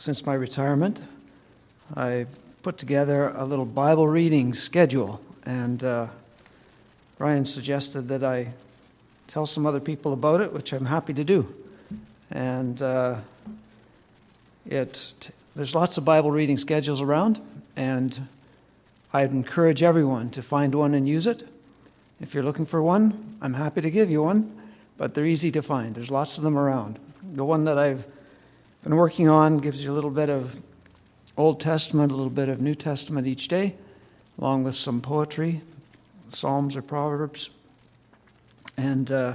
since my retirement, I put together a little Bible reading schedule, and uh, Brian suggested that I tell some other people about it, which I'm happy to do. And uh, it, there's lots of Bible reading schedules around, and I'd encourage everyone to find one and use it. If you're looking for one, I'm happy to give you one, but they're easy to find. There's lots of them around. The one that I've been working on gives you a little bit of Old Testament, a little bit of New Testament each day, along with some poetry, Psalms or Proverbs. And uh,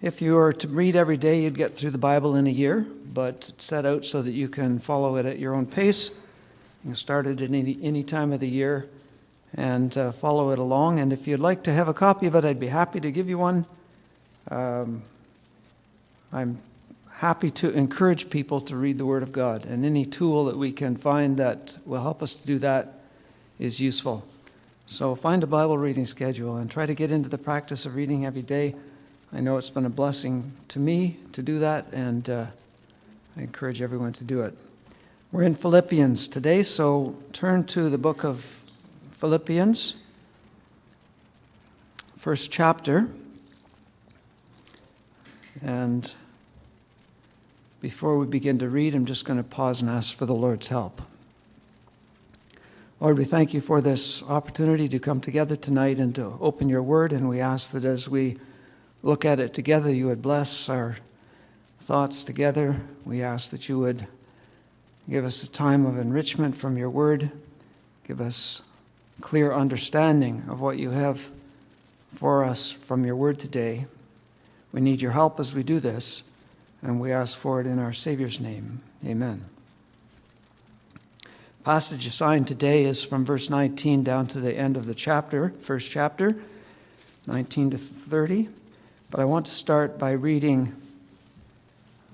if you were to read every day, you'd get through the Bible in a year, but it's set out so that you can follow it at your own pace. You can start it at any, any time of the year and uh, follow it along. And if you'd like to have a copy of it, I'd be happy to give you one. Um, I'm happy to encourage people to read the Word of God, and any tool that we can find that will help us to do that is useful. So find a Bible reading schedule and try to get into the practice of reading every day. I know it's been a blessing to me to do that, and uh, I encourage everyone to do it. We're in Philippians today, so turn to the book of Philippians, first chapter. And before we begin to read, I'm just going to pause and ask for the Lord's help. Lord, we thank you for this opportunity to come together tonight and to open your word, and we ask that as we look at it together, you would bless our thoughts together. We ask that you would give us a time of enrichment from your word, give us clear understanding of what you have for us from your word today. We need your help as we do this, and we ask for it in our Savior's name. Amen. Passage assigned today is from verse 19 down to the end of the chapter, first chapter, 19 to 30. But I want to start by reading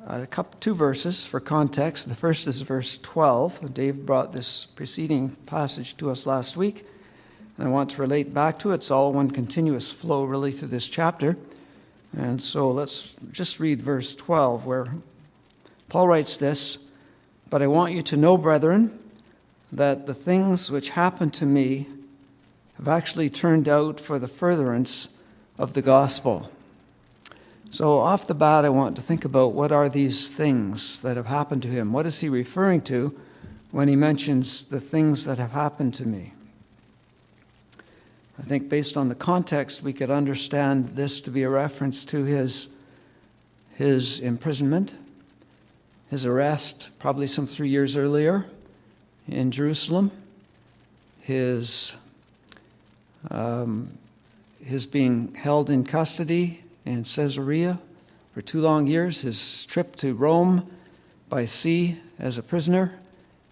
a couple, two verses for context. The first is verse 12. Dave brought this preceding passage to us last week, and I want to relate back to it. It's all one continuous flow, really, through this chapter. And so let's just read verse 12, where Paul writes this But I want you to know, brethren, that the things which happened to me have actually turned out for the furtherance of the gospel. So, off the bat, I want to think about what are these things that have happened to him? What is he referring to when he mentions the things that have happened to me? I think based on the context, we could understand this to be a reference to his, his imprisonment, his arrest, probably some three years earlier in Jerusalem, his, um, his being held in custody in Caesarea for two long years, his trip to Rome by sea as a prisoner,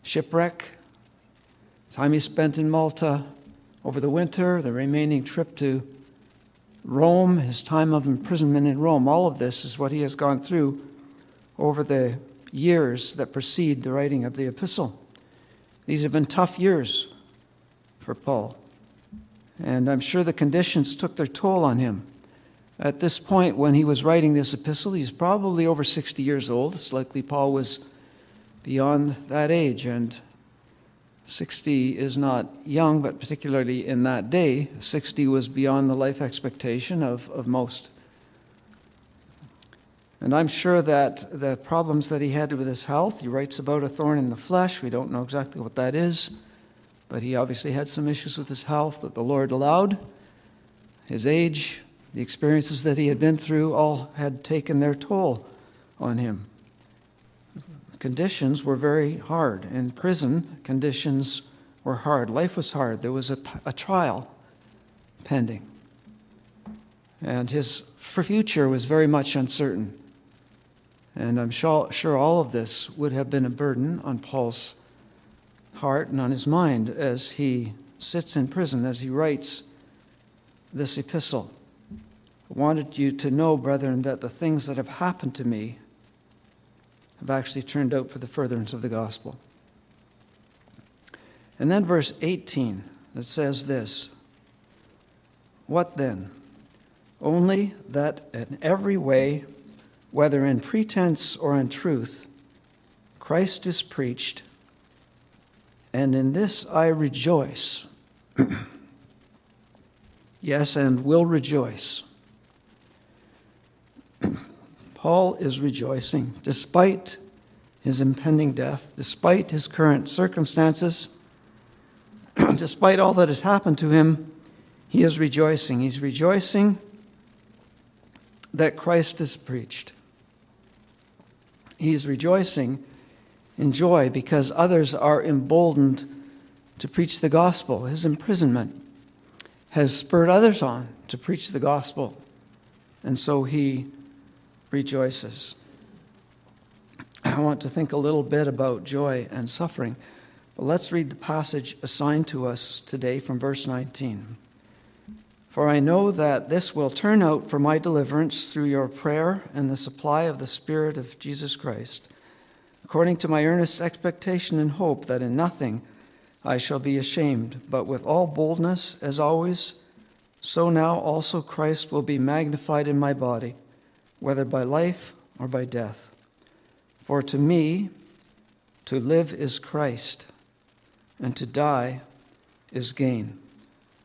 shipwreck, time he spent in Malta over the winter, the remaining trip to Rome, his time of imprisonment in Rome, all of this is what he has gone through over the years that precede the writing of the epistle. These have been tough years for Paul, and I'm sure the conditions took their toll on him. At this point, when he was writing this epistle, he's probably over 60 years old. It's likely Paul was beyond that age, and 60 is not young, but particularly in that day, 60 was beyond the life expectation of, of most. And I'm sure that the problems that he had with his health, he writes about a thorn in the flesh. We don't know exactly what that is, but he obviously had some issues with his health that the Lord allowed. His age, the experiences that he had been through, all had taken their toll on him conditions were very hard. In prison, conditions were hard. Life was hard. There was a, a trial pending. And his future was very much uncertain. And I'm sure, sure all of this would have been a burden on Paul's heart and on his mind as he sits in prison, as he writes this epistle. I wanted you to know, brethren, that the things that have happened to me have actually turned out for the furtherance of the gospel. And then verse 18 that says this What then? Only that in every way, whether in pretense or in truth, Christ is preached, and in this I rejoice. yes, and will rejoice. Paul is rejoicing despite his impending death, despite his current circumstances, despite all that has happened to him, he is rejoicing. He's rejoicing that Christ is preached. He's rejoicing in joy because others are emboldened to preach the gospel. His imprisonment has spurred others on to preach the gospel, and so he rejoices. I want to think a little bit about joy and suffering. But let's read the passage assigned to us today from verse 19. For I know that this will turn out for my deliverance through your prayer and the supply of the Spirit of Jesus Christ, according to my earnest expectation and hope that in nothing I shall be ashamed, but with all boldness, as always, so now also Christ will be magnified in my body, whether by life or by death. For to me, to live is Christ, and to die is gain.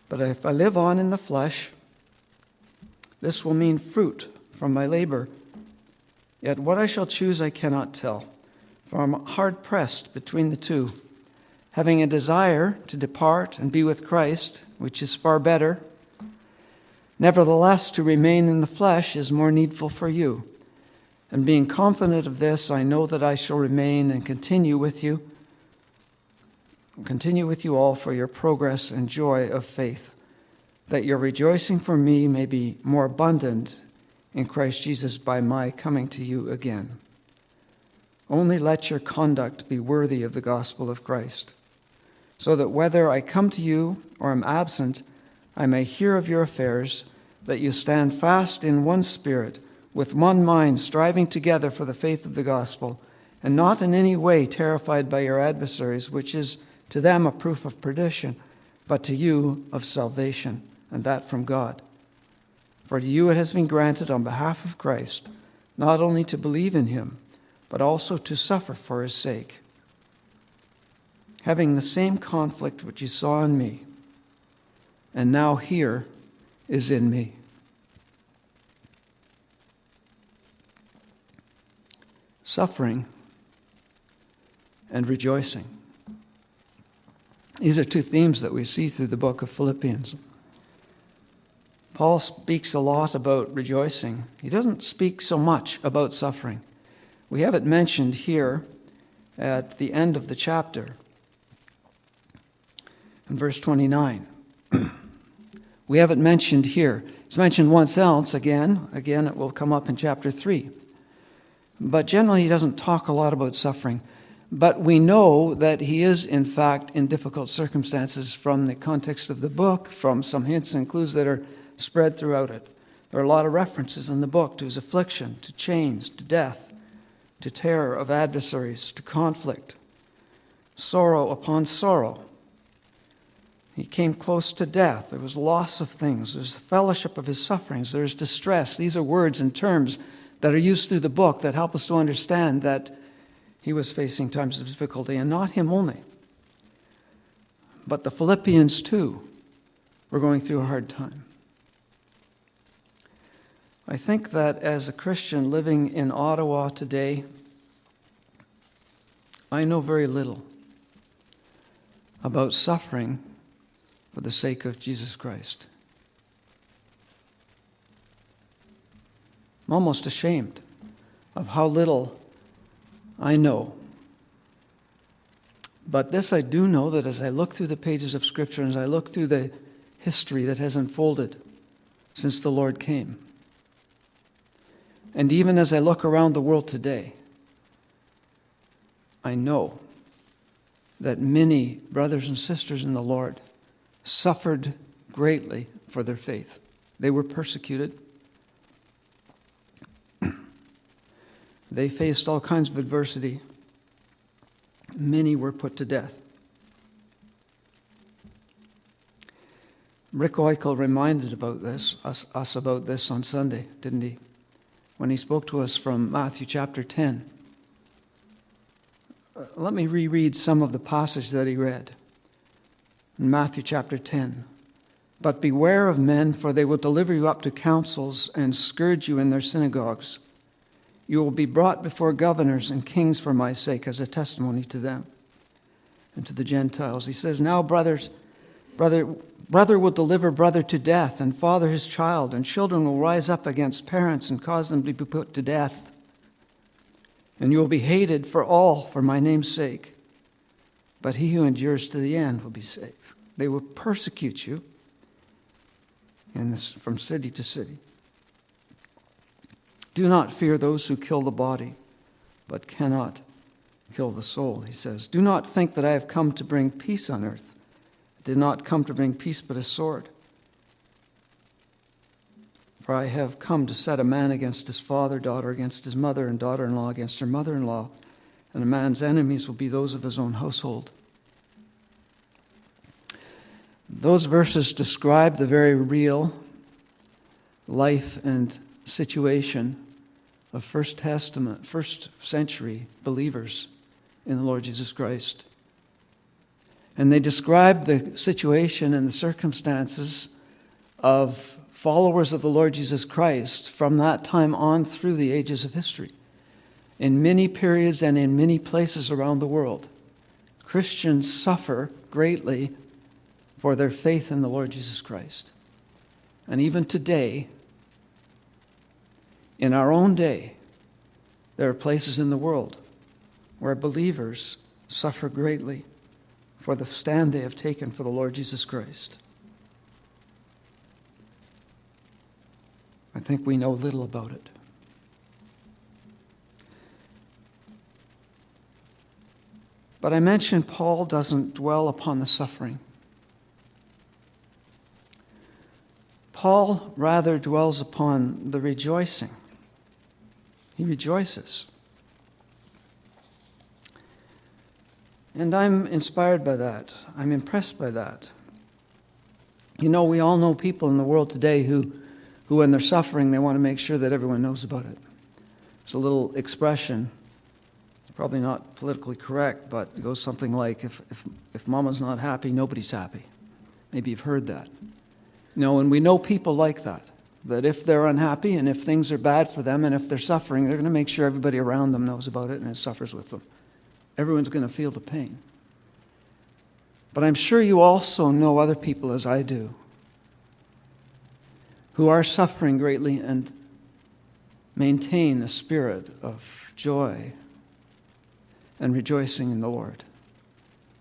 But if I live on in the flesh, this will mean fruit from my labor. Yet what I shall choose I cannot tell, for I'm hard pressed between the two, having a desire to depart and be with Christ, which is far better. Nevertheless, to remain in the flesh is more needful for you. And being confident of this, I know that I shall remain and continue with you continue with you all for your progress and joy of faith, that your rejoicing for me may be more abundant in Christ Jesus by my coming to you again. Only let your conduct be worthy of the gospel of Christ, so that whether I come to you or am absent, I may hear of your affairs, that you stand fast in one spirit, with one mind, striving together for the faith of the gospel, and not in any way terrified by your adversaries, which is to them a proof of perdition, but to you of salvation, and that from God. For to you it has been granted on behalf of Christ not only to believe in him, but also to suffer for his sake, having the same conflict which you saw in me, and now here is in me. Suffering and rejoicing. These are two themes that we see through the book of Philippians. Paul speaks a lot about rejoicing. He doesn't speak so much about suffering. We have it mentioned here at the end of the chapter in verse 29. We have it mentioned here. It's mentioned once else again. Again, it will come up in chapter 3. But generally, he doesn't talk a lot about suffering. But we know that he is, in fact, in difficult circumstances from the context of the book, from some hints and clues that are spread throughout it. There are a lot of references in the book to his affliction, to chains, to death, to terror of adversaries, to conflict, sorrow upon sorrow. He came close to death. There was loss of things. There's the fellowship of his sufferings. There's distress. These are words and terms that are used through the book that help us to understand that he was facing times of difficulty, and not him only. But the Philippians, too, were going through a hard time. I think that as a Christian living in Ottawa today, I know very little about suffering for the sake of Jesus Christ. I'm almost ashamed of how little I know. But this I do know that as I look through the pages of Scripture, as I look through the history that has unfolded since the Lord came, and even as I look around the world today, I know that many brothers and sisters in the Lord suffered greatly for their faith. They were persecuted, They faced all kinds of adversity. Many were put to death. Rick Oikel reminded about this, us, us about this on Sunday, didn't he? When he spoke to us from Matthew chapter 10 uh, let me reread some of the passage that he read in Matthew chapter 10. But beware of men, for they will deliver you up to councils and scourge you in their synagogues. You will be brought before governors and kings for my sake as a testimony to them and to the Gentiles. He says, Now, brothers, brother, brother will deliver brother to death, and father his child, and children will rise up against parents and cause them to be put to death. And you will be hated for all for my name's sake. But he who endures to the end will be saved. They will persecute you in this, from city to city. Do not fear those who kill the body, but cannot kill the soul, he says. Do not think that I have come to bring peace on earth. I did not come to bring peace, but a sword. For I have come to set a man against his father, daughter against his mother, and daughter in law against her mother in law, and a man's enemies will be those of his own household. Those verses describe the very real life and situation of First Testament, first century believers in the Lord Jesus Christ. And they describe the situation and the circumstances of followers of the Lord Jesus Christ from that time on through the ages of history. In many periods and in many places around the world, Christians suffer greatly for their faith in the Lord Jesus Christ. And even today, in our own day, there are places in the world where believers suffer greatly for the stand they have taken for the Lord Jesus Christ. I think we know little about it. But I mentioned Paul doesn't dwell upon the suffering. Paul rather dwells upon the rejoicing. He rejoices. And I'm inspired by that. I'm impressed by that. You know, we all know people in the world today who, who when they're suffering, they want to make sure that everyone knows about it. There's a little expression, probably not politically correct, but it goes something like if, if, if mama's not happy, nobody's happy. Maybe you've heard that. You know, and we know people like that. That if they're unhappy and if things are bad for them and if they're suffering, they're going to make sure everybody around them knows about it and it suffers with them. Everyone's going to feel the pain. But I'm sure you also know other people, as I do, who are suffering greatly and maintain a spirit of joy and rejoicing in the Lord.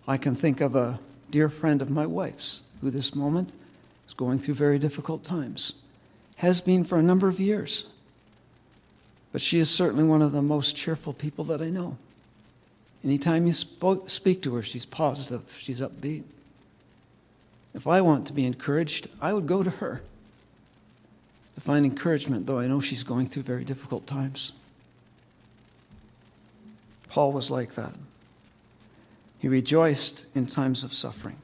I can think of a dear friend of my wife's who this moment is going through very difficult times, has been for a number of years. But she is certainly one of the most cheerful people that I know. Anytime you spoke, speak to her, she's positive, she's upbeat. If I want to be encouraged, I would go to her to find encouragement, though I know she's going through very difficult times. Paul was like that. He rejoiced in times of suffering.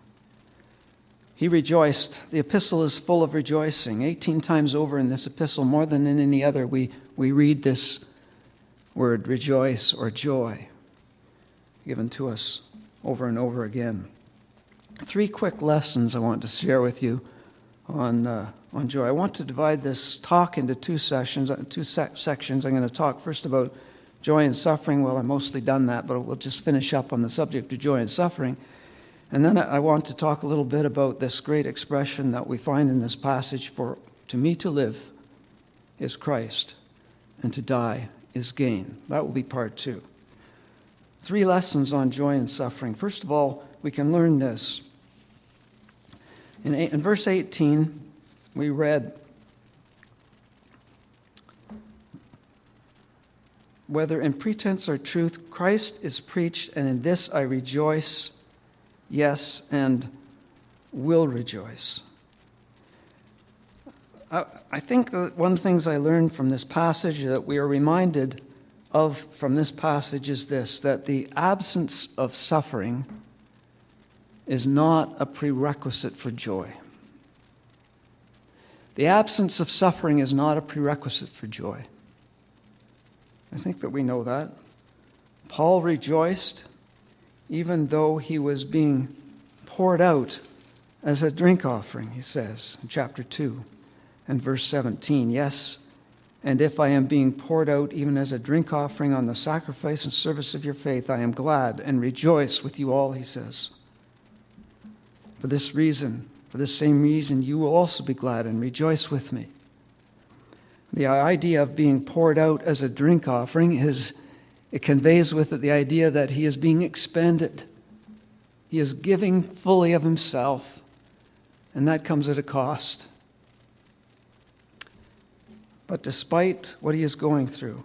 He rejoiced. The epistle is full of rejoicing. 18 times over in this epistle, more than in any other, we, we read this word rejoice or joy given to us over and over again. Three quick lessons I want to share with you on, uh, on joy. I want to divide this talk into two sessions, uh, two sections. I'm going to talk first about joy and suffering. Well, I've mostly done that, but we'll just finish up on the subject of joy and suffering. And then I want to talk a little bit about this great expression that we find in this passage for to me to live is Christ, and to die is gain. That will be part two. Three lessons on joy and suffering. First of all, we can learn this. In, in verse 18, we read, Whether in pretense or truth, Christ is preached, and in this I rejoice, yes, and will rejoice. I, think that one of the things I learned from this passage that we are reminded of from this passage is this that the absence of suffering is not a prerequisite for joy. The absence of suffering is not a prerequisite for joy. I think that we know that. Paul rejoiced even though he was being poured out as a drink offering, he says in chapter 2 and verse 17. Yes, and if I am being poured out even as a drink offering on the sacrifice and service of your faith, I am glad and rejoice with you all, he says. For this reason, for this same reason, you will also be glad and rejoice with me. The idea of being poured out as a drink offering is, it conveys with it the idea that he is being expended. He is giving fully of himself, and that comes at a cost. But despite what he is going through,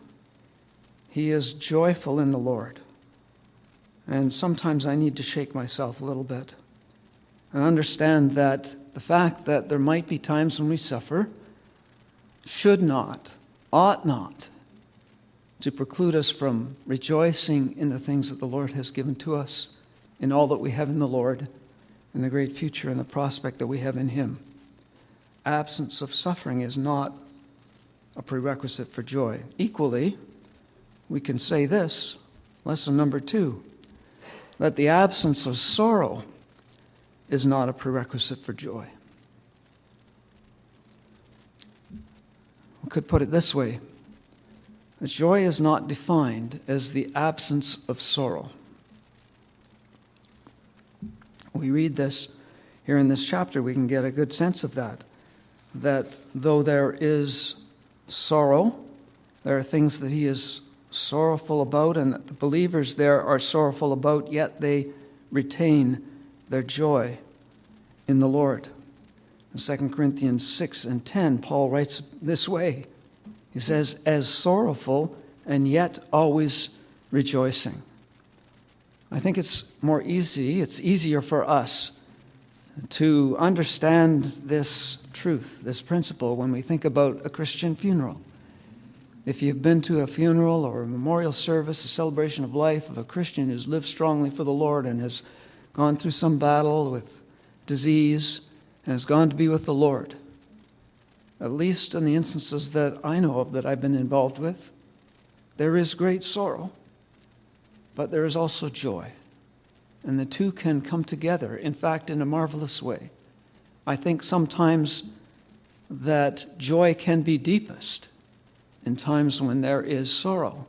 he is joyful in the Lord. And sometimes I need to shake myself a little bit and understand that the fact that there might be times when we suffer should not, ought not, to preclude us from rejoicing in the things that the Lord has given to us, in all that we have in the Lord, in the great future and the prospect that we have in Him. Absence of suffering is not a prerequisite for joy. Equally, we can say this lesson number two that the absence of sorrow is not a prerequisite for joy. We could put it this way joy is not defined as the absence of sorrow. We read this here in this chapter, we can get a good sense of that. That though there is sorrow. There are things that he is sorrowful about, and that the believers there are sorrowful about, yet they retain their joy in the Lord. In 2 Corinthians 6 and 10, Paul writes this way He says, As sorrowful and yet always rejoicing. I think it's more easy, it's easier for us to understand this truth, this principle, when we think about a Christian funeral. If you've been to a funeral or a memorial service, a celebration of life of a Christian who's lived strongly for the Lord and has gone through some battle with disease and has gone to be with the Lord, at least in the instances that I know of that I've been involved with, there is great sorrow, but there is also joy. And the two can come together, in fact, in a marvelous way. I think sometimes that joy can be deepest in times when there is sorrow.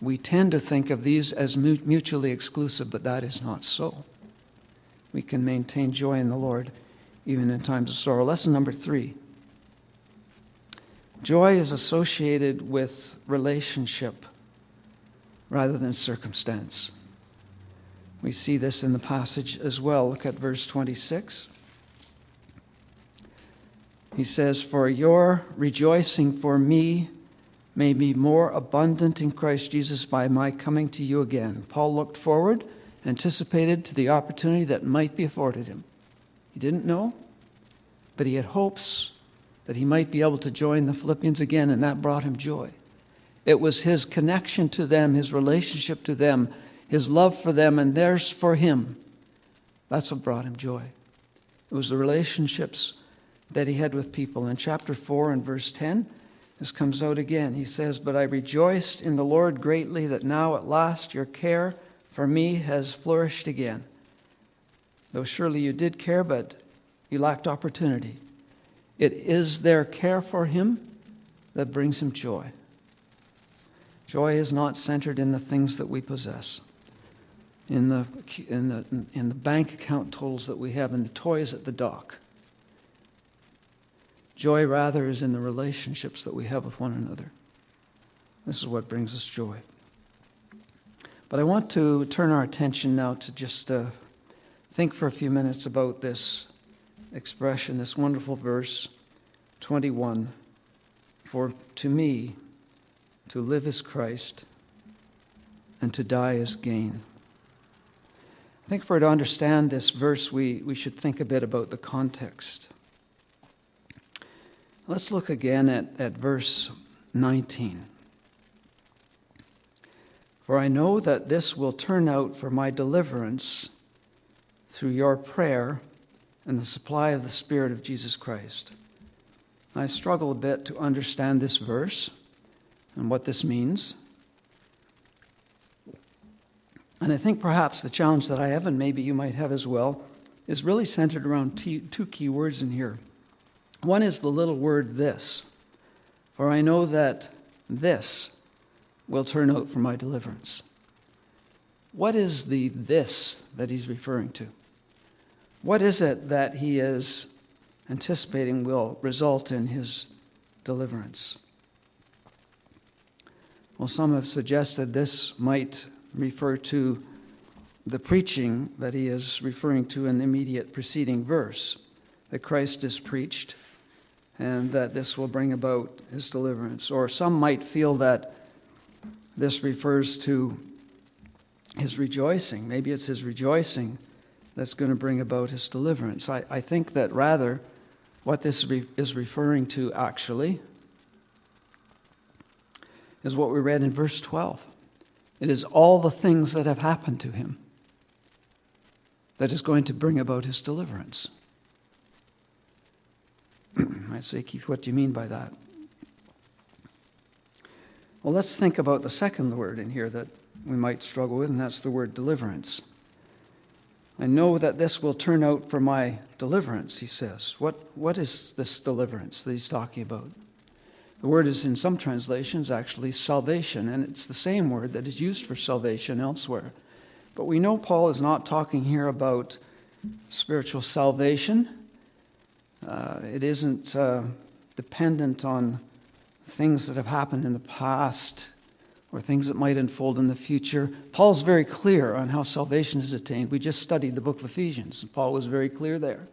We tend to think of these as mutually exclusive, but that is not so. We can maintain joy in the Lord even in times of sorrow. Lesson number three joy is associated with relationship rather than circumstance. We see this in the passage as well. Look at verse 26. He says, For your rejoicing for me may be more abundant in Christ Jesus by my coming to you again. Paul looked forward, anticipated to the opportunity that might be afforded him. He didn't know, but he had hopes that he might be able to join the Philippians again, and that brought him joy. It was his connection to them, his relationship to them, his love for them, and theirs for him. That's what brought him joy. It was the relationships that he had with people. In chapter 4 and verse 10, this comes out again. He says, But I rejoiced in the Lord greatly that now at last your care for me has flourished again. Though surely you did care, but you lacked opportunity. It is their care for him that brings him joy. Joy is not centered in the things that we possess, in the, in the, in the bank account totals that we have, in the toys at the dock. Joy, rather, is in the relationships that we have with one another. This is what brings us joy. But I want to turn our attention now to just uh, think for a few minutes about this expression, this wonderful verse 21 For to me, to live is Christ, and to die is gain. I think for to understand this verse, we, we should think a bit about the context. Let's look again at, at verse 19. For I know that this will turn out for my deliverance through your prayer and the supply of the Spirit of Jesus Christ. I struggle a bit to understand this verse and what this means. And I think perhaps the challenge that I have, and maybe you might have as well, is really centered around two key words in here. One is the little word this, for I know that this will turn out for my deliverance. What is the this that he's referring to? What is it that he is anticipating will result in his deliverance? Well, some have suggested this might refer to the preaching that he is referring to in the immediate preceding verse that Christ is preached and that this will bring about his deliverance. Or some might feel that this refers to his rejoicing. Maybe it's his rejoicing that's going to bring about his deliverance. I, I think that rather what this re- is referring to actually is what we read in verse 12. It is all the things that have happened to him that is going to bring about his deliverance. I say, Keith, what do you mean by that? Well, let's think about the second word in here that we might struggle with, and that's the word deliverance. I know that this will turn out for my deliverance, he says. What, what is this deliverance that he's talking about? The word is in some translations actually salvation, and it's the same word that is used for salvation elsewhere. But we know Paul is not talking here about spiritual salvation. Uh, it isn't uh, dependent on things that have happened in the past or things that might unfold in the future. Paul's very clear on how salvation is attained. We just studied the book of Ephesians, and Paul was very clear there.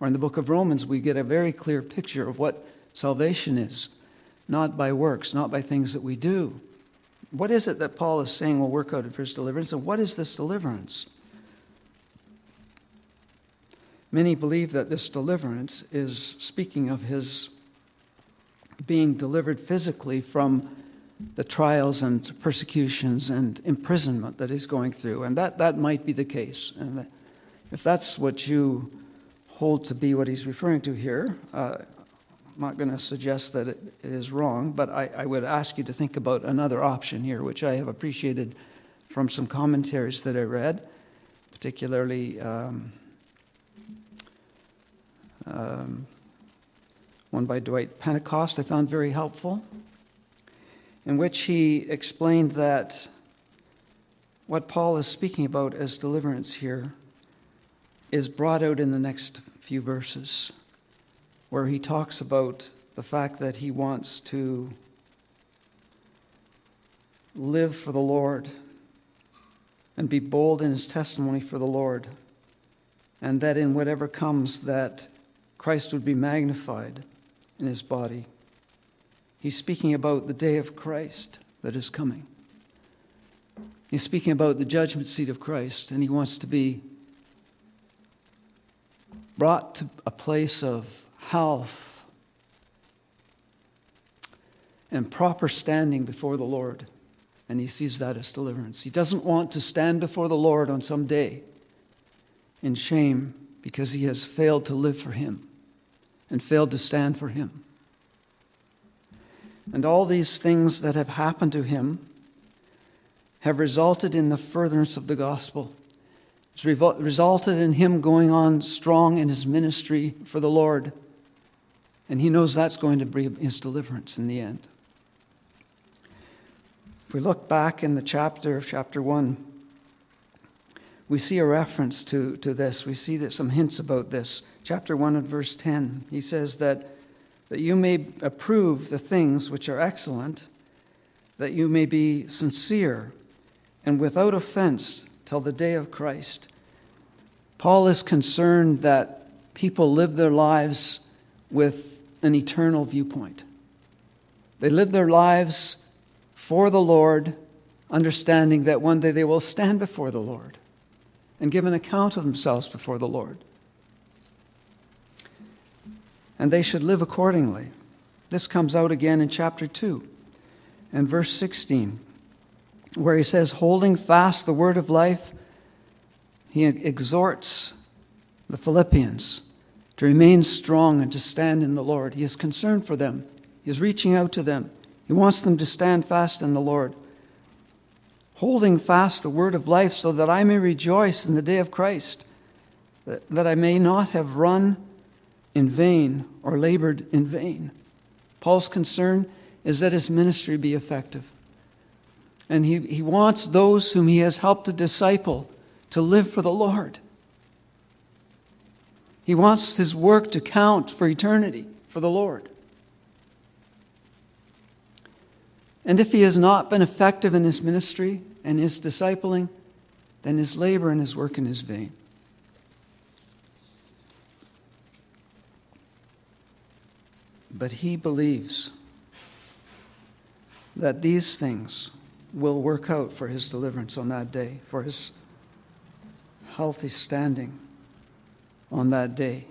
Or in the book of Romans, we get a very clear picture of what salvation is, not by works, not by things that we do. What is it that Paul is saying will work out for his deliverance? And what is this deliverance? Many believe that this deliverance is speaking of his being delivered physically from the trials and persecutions and imprisonment that he's going through. And that, that might be the case. And if that's what you hold to be what he's referring to here, uh, I'm not going to suggest that it is wrong, but I, I, would ask you to think about another option here, which I have appreciated from some commentaries that I read, particularly um, um, one by Dwight Pentecost, I found very helpful, in which he explained that what Paul is speaking about as deliverance here is brought out in the next few verses where he talks about the fact that he wants to live for the Lord and be bold in his testimony for the Lord, and that in whatever comes that Christ would be magnified in his body. He's speaking about the day of Christ that is coming. He's speaking about the judgment seat of Christ, and he wants to be brought to a place of health, and proper standing before the Lord. And he sees that as deliverance. He doesn't want to stand before the Lord on some day in shame because he has failed to live for him and failed to stand for him. And all these things that have happened to him have resulted in the furtherance of the gospel. It's resulted in him going on strong in his ministry for the Lord and he knows that's going to bring his deliverance in the end. If we look back in the chapter, of chapter 1, we see a reference to, to this. We see that some hints about this. Chapter 1 and verse 10, he says that, that you may approve the things which are excellent, that you may be sincere and without offense till the day of Christ. Paul is concerned that people live their lives with an eternal viewpoint. They live their lives for the Lord, understanding that one day they will stand before the Lord and give an account of themselves before the Lord. And they should live accordingly. This comes out again in chapter 2 and verse 16, where he says, Holding fast the word of life, he exhorts the Philippians to remain strong and to stand in the Lord. He is concerned for them, He is reaching out to them. He wants them to stand fast in the Lord. holding fast the word of life, so that I may rejoice in the day of Christ, that, that I may not have run in vain or labored in vain. Paul's concern is that his ministry be effective. And he, he wants those whom he has helped to disciple to live for the Lord. He wants his work to count for eternity for the Lord. And if he has not been effective in his ministry and his discipling, then his labor and his work in his vain. But he believes that these things will work out for his deliverance on that day, for his healthy standing on that day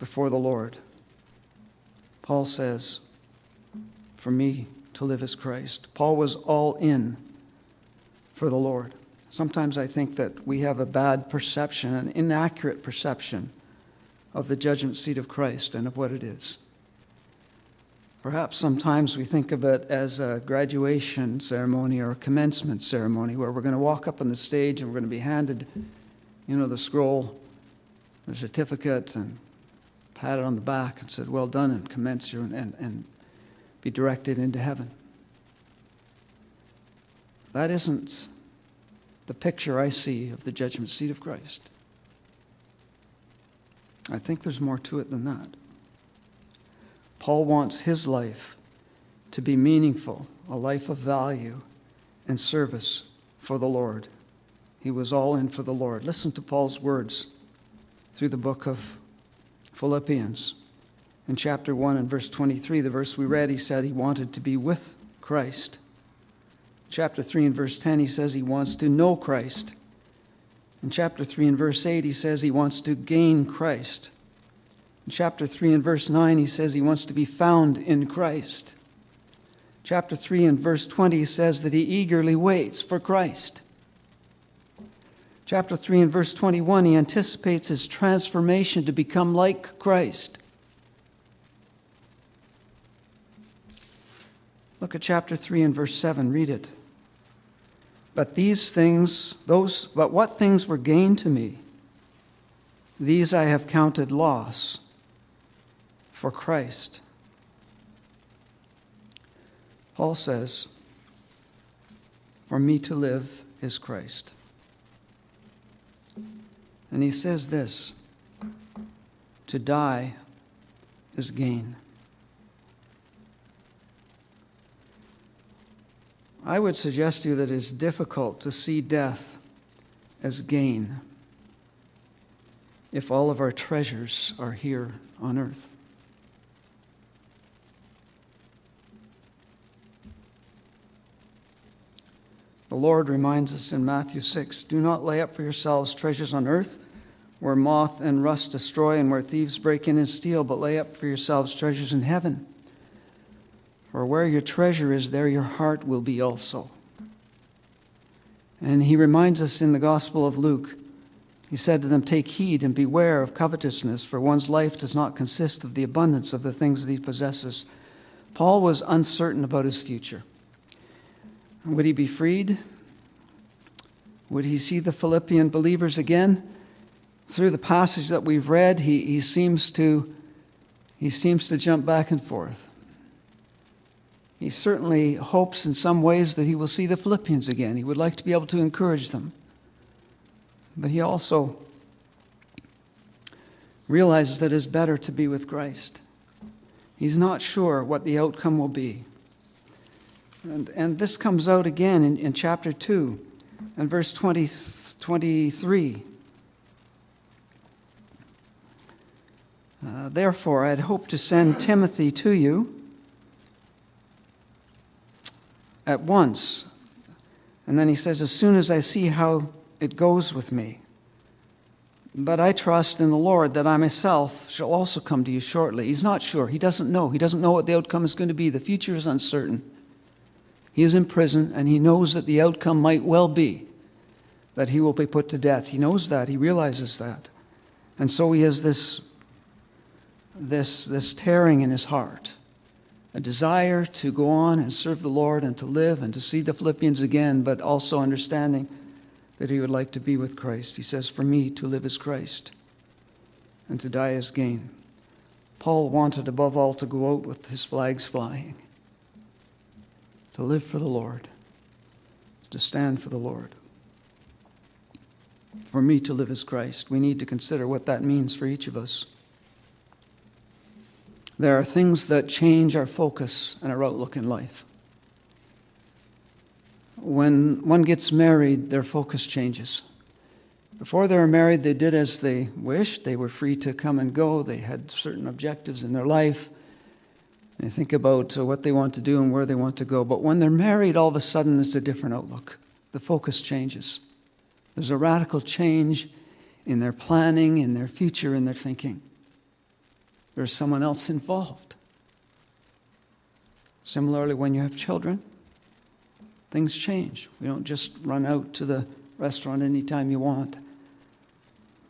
before the Lord. Paul says, For me, to live as Christ. Paul was all in for the Lord. Sometimes I think that we have a bad perception, an inaccurate perception of the judgment seat of Christ and of what it is. Perhaps sometimes we think of it as a graduation ceremony or a commencement ceremony where we're going to walk up on the stage and we're going to be handed, you know, the scroll, the certificate, and pat it on the back and said, Well done, and commence your, and, and be directed into heaven. That isn't the picture I see of the judgment seat of Christ. I think there's more to it than that. Paul wants his life to be meaningful, a life of value and service for the Lord. He was all in for the Lord. Listen to Paul's words through the book of Philippians in chapter 1 and verse 23, the verse we read, he said he wanted to be with Christ. Chapter 3 and verse 10, he says he wants to know Christ. In chapter 3 and verse 8, he says he wants to gain Christ. In chapter 3 and verse 9, he says he wants to be found in Christ. Chapter 3 and verse 20 says that he eagerly waits for Christ. Chapter 3 and verse 21, he anticipates his transformation to become like Christ. Look at chapter 3 and verse 7. Read it. But these things, those, but what things were gained to me, these I have counted loss for Christ. Paul says, For me to live is Christ. And he says this to die is gain. I would suggest to you that it is difficult to see death as gain if all of our treasures are here on earth. The Lord reminds us in Matthew 6 Do not lay up for yourselves treasures on earth where moth and rust destroy and where thieves break in and steal, but lay up for yourselves treasures in heaven for where your treasure is, there your heart will be also. And he reminds us in the Gospel of Luke, he said to them, Take heed and beware of covetousness, for one's life does not consist of the abundance of the things that he possesses. Paul was uncertain about his future. Would he be freed? Would he see the Philippian believers again? Through the passage that we've read, he, he, seems, to, he seems to jump back and forth. He certainly hopes in some ways that he will see the Philippians again. He would like to be able to encourage them. But he also realizes that it is better to be with Christ. He's not sure what the outcome will be. And, and this comes out again in, in chapter 2 and verse 20, 23. Uh, Therefore, I had hoped to send Timothy to you at once. And then he says, As soon as I see how it goes with me. But I trust in the Lord that I myself shall also come to you shortly. He's not sure. He doesn't know. He doesn't know what the outcome is going to be. The future is uncertain. He is in prison, and he knows that the outcome might well be that he will be put to death. He knows that. He realizes that. And so he has this, this, this tearing in his heart a desire to go on and serve the Lord and to live and to see the Philippians again, but also understanding that he would like to be with Christ. He says, For me, to live is Christ, and to die is gain. Paul wanted, above all, to go out with his flags flying, to live for the Lord, to stand for the Lord. For me, to live as Christ. We need to consider what that means for each of us. There are things that change our focus and our outlook in life. When one gets married, their focus changes. Before they were married, they did as they wished. They were free to come and go. They had certain objectives in their life. They think about uh, what they want to do and where they want to go. But when they're married, all of a sudden it's a different outlook. The focus changes. There's a radical change in their planning, in their future, in their thinking. There's someone else involved. Similarly, when you have children, things change. We don't just run out to the restaurant anytime you want.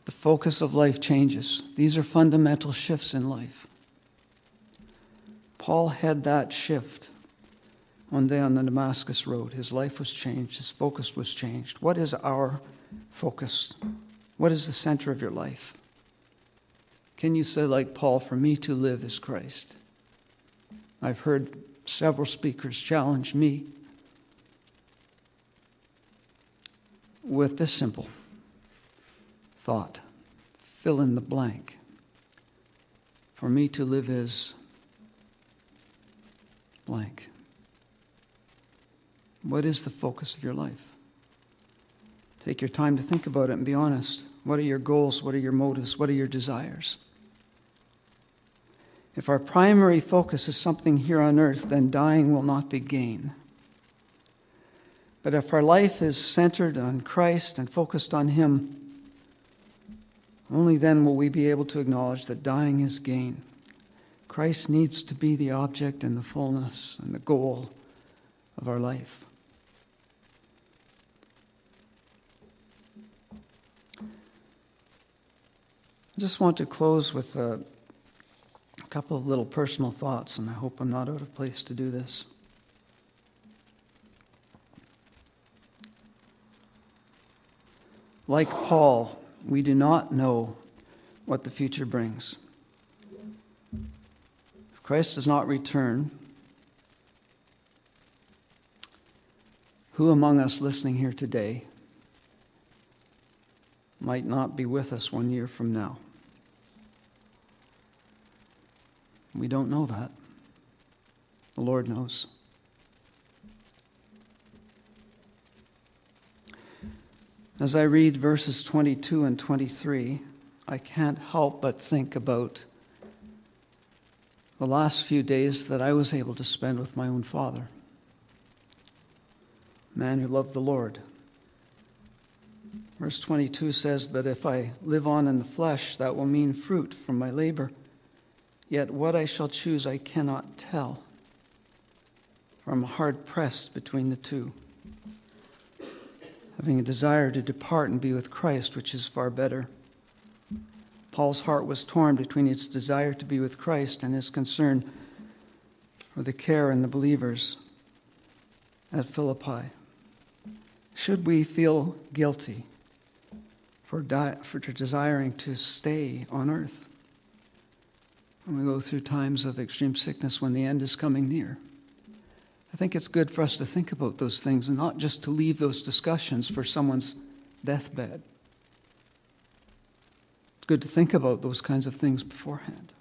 The focus of life changes. These are fundamental shifts in life. Paul had that shift one day on the Damascus Road. His life was changed, his focus was changed. What is our focus? What is the center of your life? Can you say, like Paul, for me to live is Christ? I've heard several speakers challenge me with this simple thought fill in the blank. For me to live is blank. What is the focus of your life? Take your time to think about it and be honest. What are your goals? What are your motives? What are your desires? If our primary focus is something here on earth, then dying will not be gain. But if our life is centered on Christ and focused on Him, only then will we be able to acknowledge that dying is gain. Christ needs to be the object and the fullness and the goal of our life. I just want to close with a, couple of little personal thoughts, and I hope I'm not out of place to do this. Like Paul, we do not know what the future brings. Christ does not return, who among us listening here today might not be with us one year from now? We don't know that. The Lord knows. As I read verses 22 and 23, I can't help but think about the last few days that I was able to spend with my own father, man who loved the Lord. Verse 22 says, But if I live on in the flesh, that will mean fruit from my labor. Yet what I shall choose I cannot tell, for I'm hard pressed between the two having a desire to depart and be with Christ, which is far better. Paul's heart was torn between its desire to be with Christ and his concern for the care and the believers at Philippi. Should we feel guilty for, di- for desiring to stay on earth when we go through times of extreme sickness when the end is coming near? I think it's good for us to think about those things and not just to leave those discussions for someone's deathbed. Good to think about those kinds of things beforehand.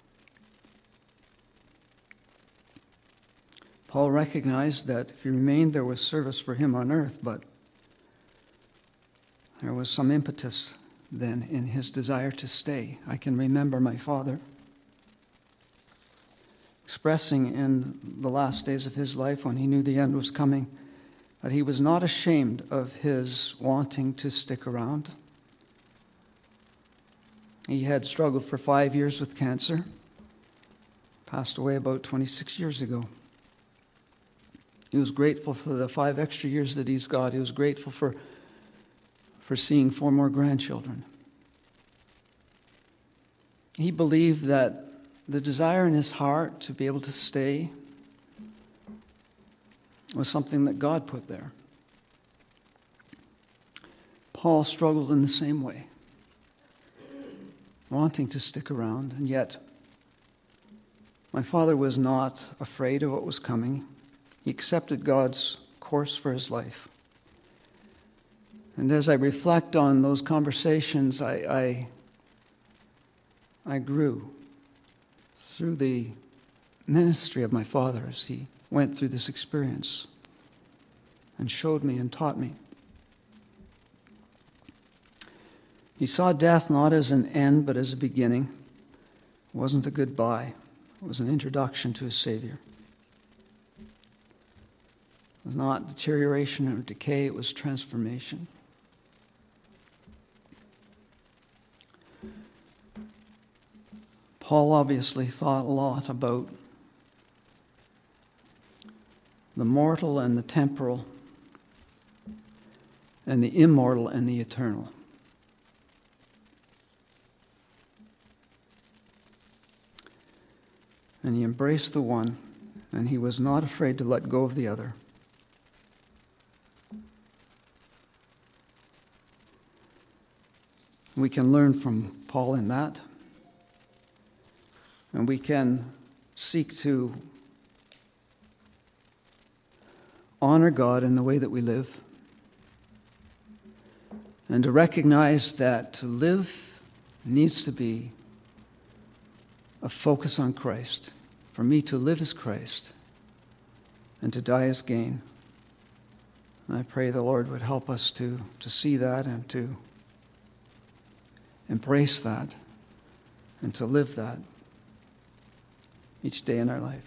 Paul recognized that if he remained, there was service for him on earth, but there was some impetus then in his desire to stay. I can remember my father expressing in the last days of his life when he knew the end was coming that he was not ashamed of his wanting to stick around. He had struggled for five years with cancer, passed away about 26 years ago. He was grateful for the five extra years that he's got. He was grateful for, for seeing four more grandchildren. He believed that the desire in his heart to be able to stay was something that God put there. Paul struggled in the same way, wanting to stick around, and yet my father was not afraid of what was coming. He accepted God's course for his life. And as I reflect on those conversations, I, I, I grew through the ministry of my father as he went through this experience and showed me and taught me. He saw death not as an end, but as a beginning. It wasn't a goodbye, it was an introduction to his Savior. It was not deterioration or decay, it was transformation. Paul obviously thought a lot about the mortal and the temporal, and the immortal and the eternal. And he embraced the one, and he was not afraid to let go of the other. We can learn from Paul in that. And we can seek to honor God in the way that we live. And to recognize that to live needs to be a focus on Christ. For me to live as Christ and to die as gain. And I pray the Lord would help us to, to see that and to embrace that and to live that each day in our life.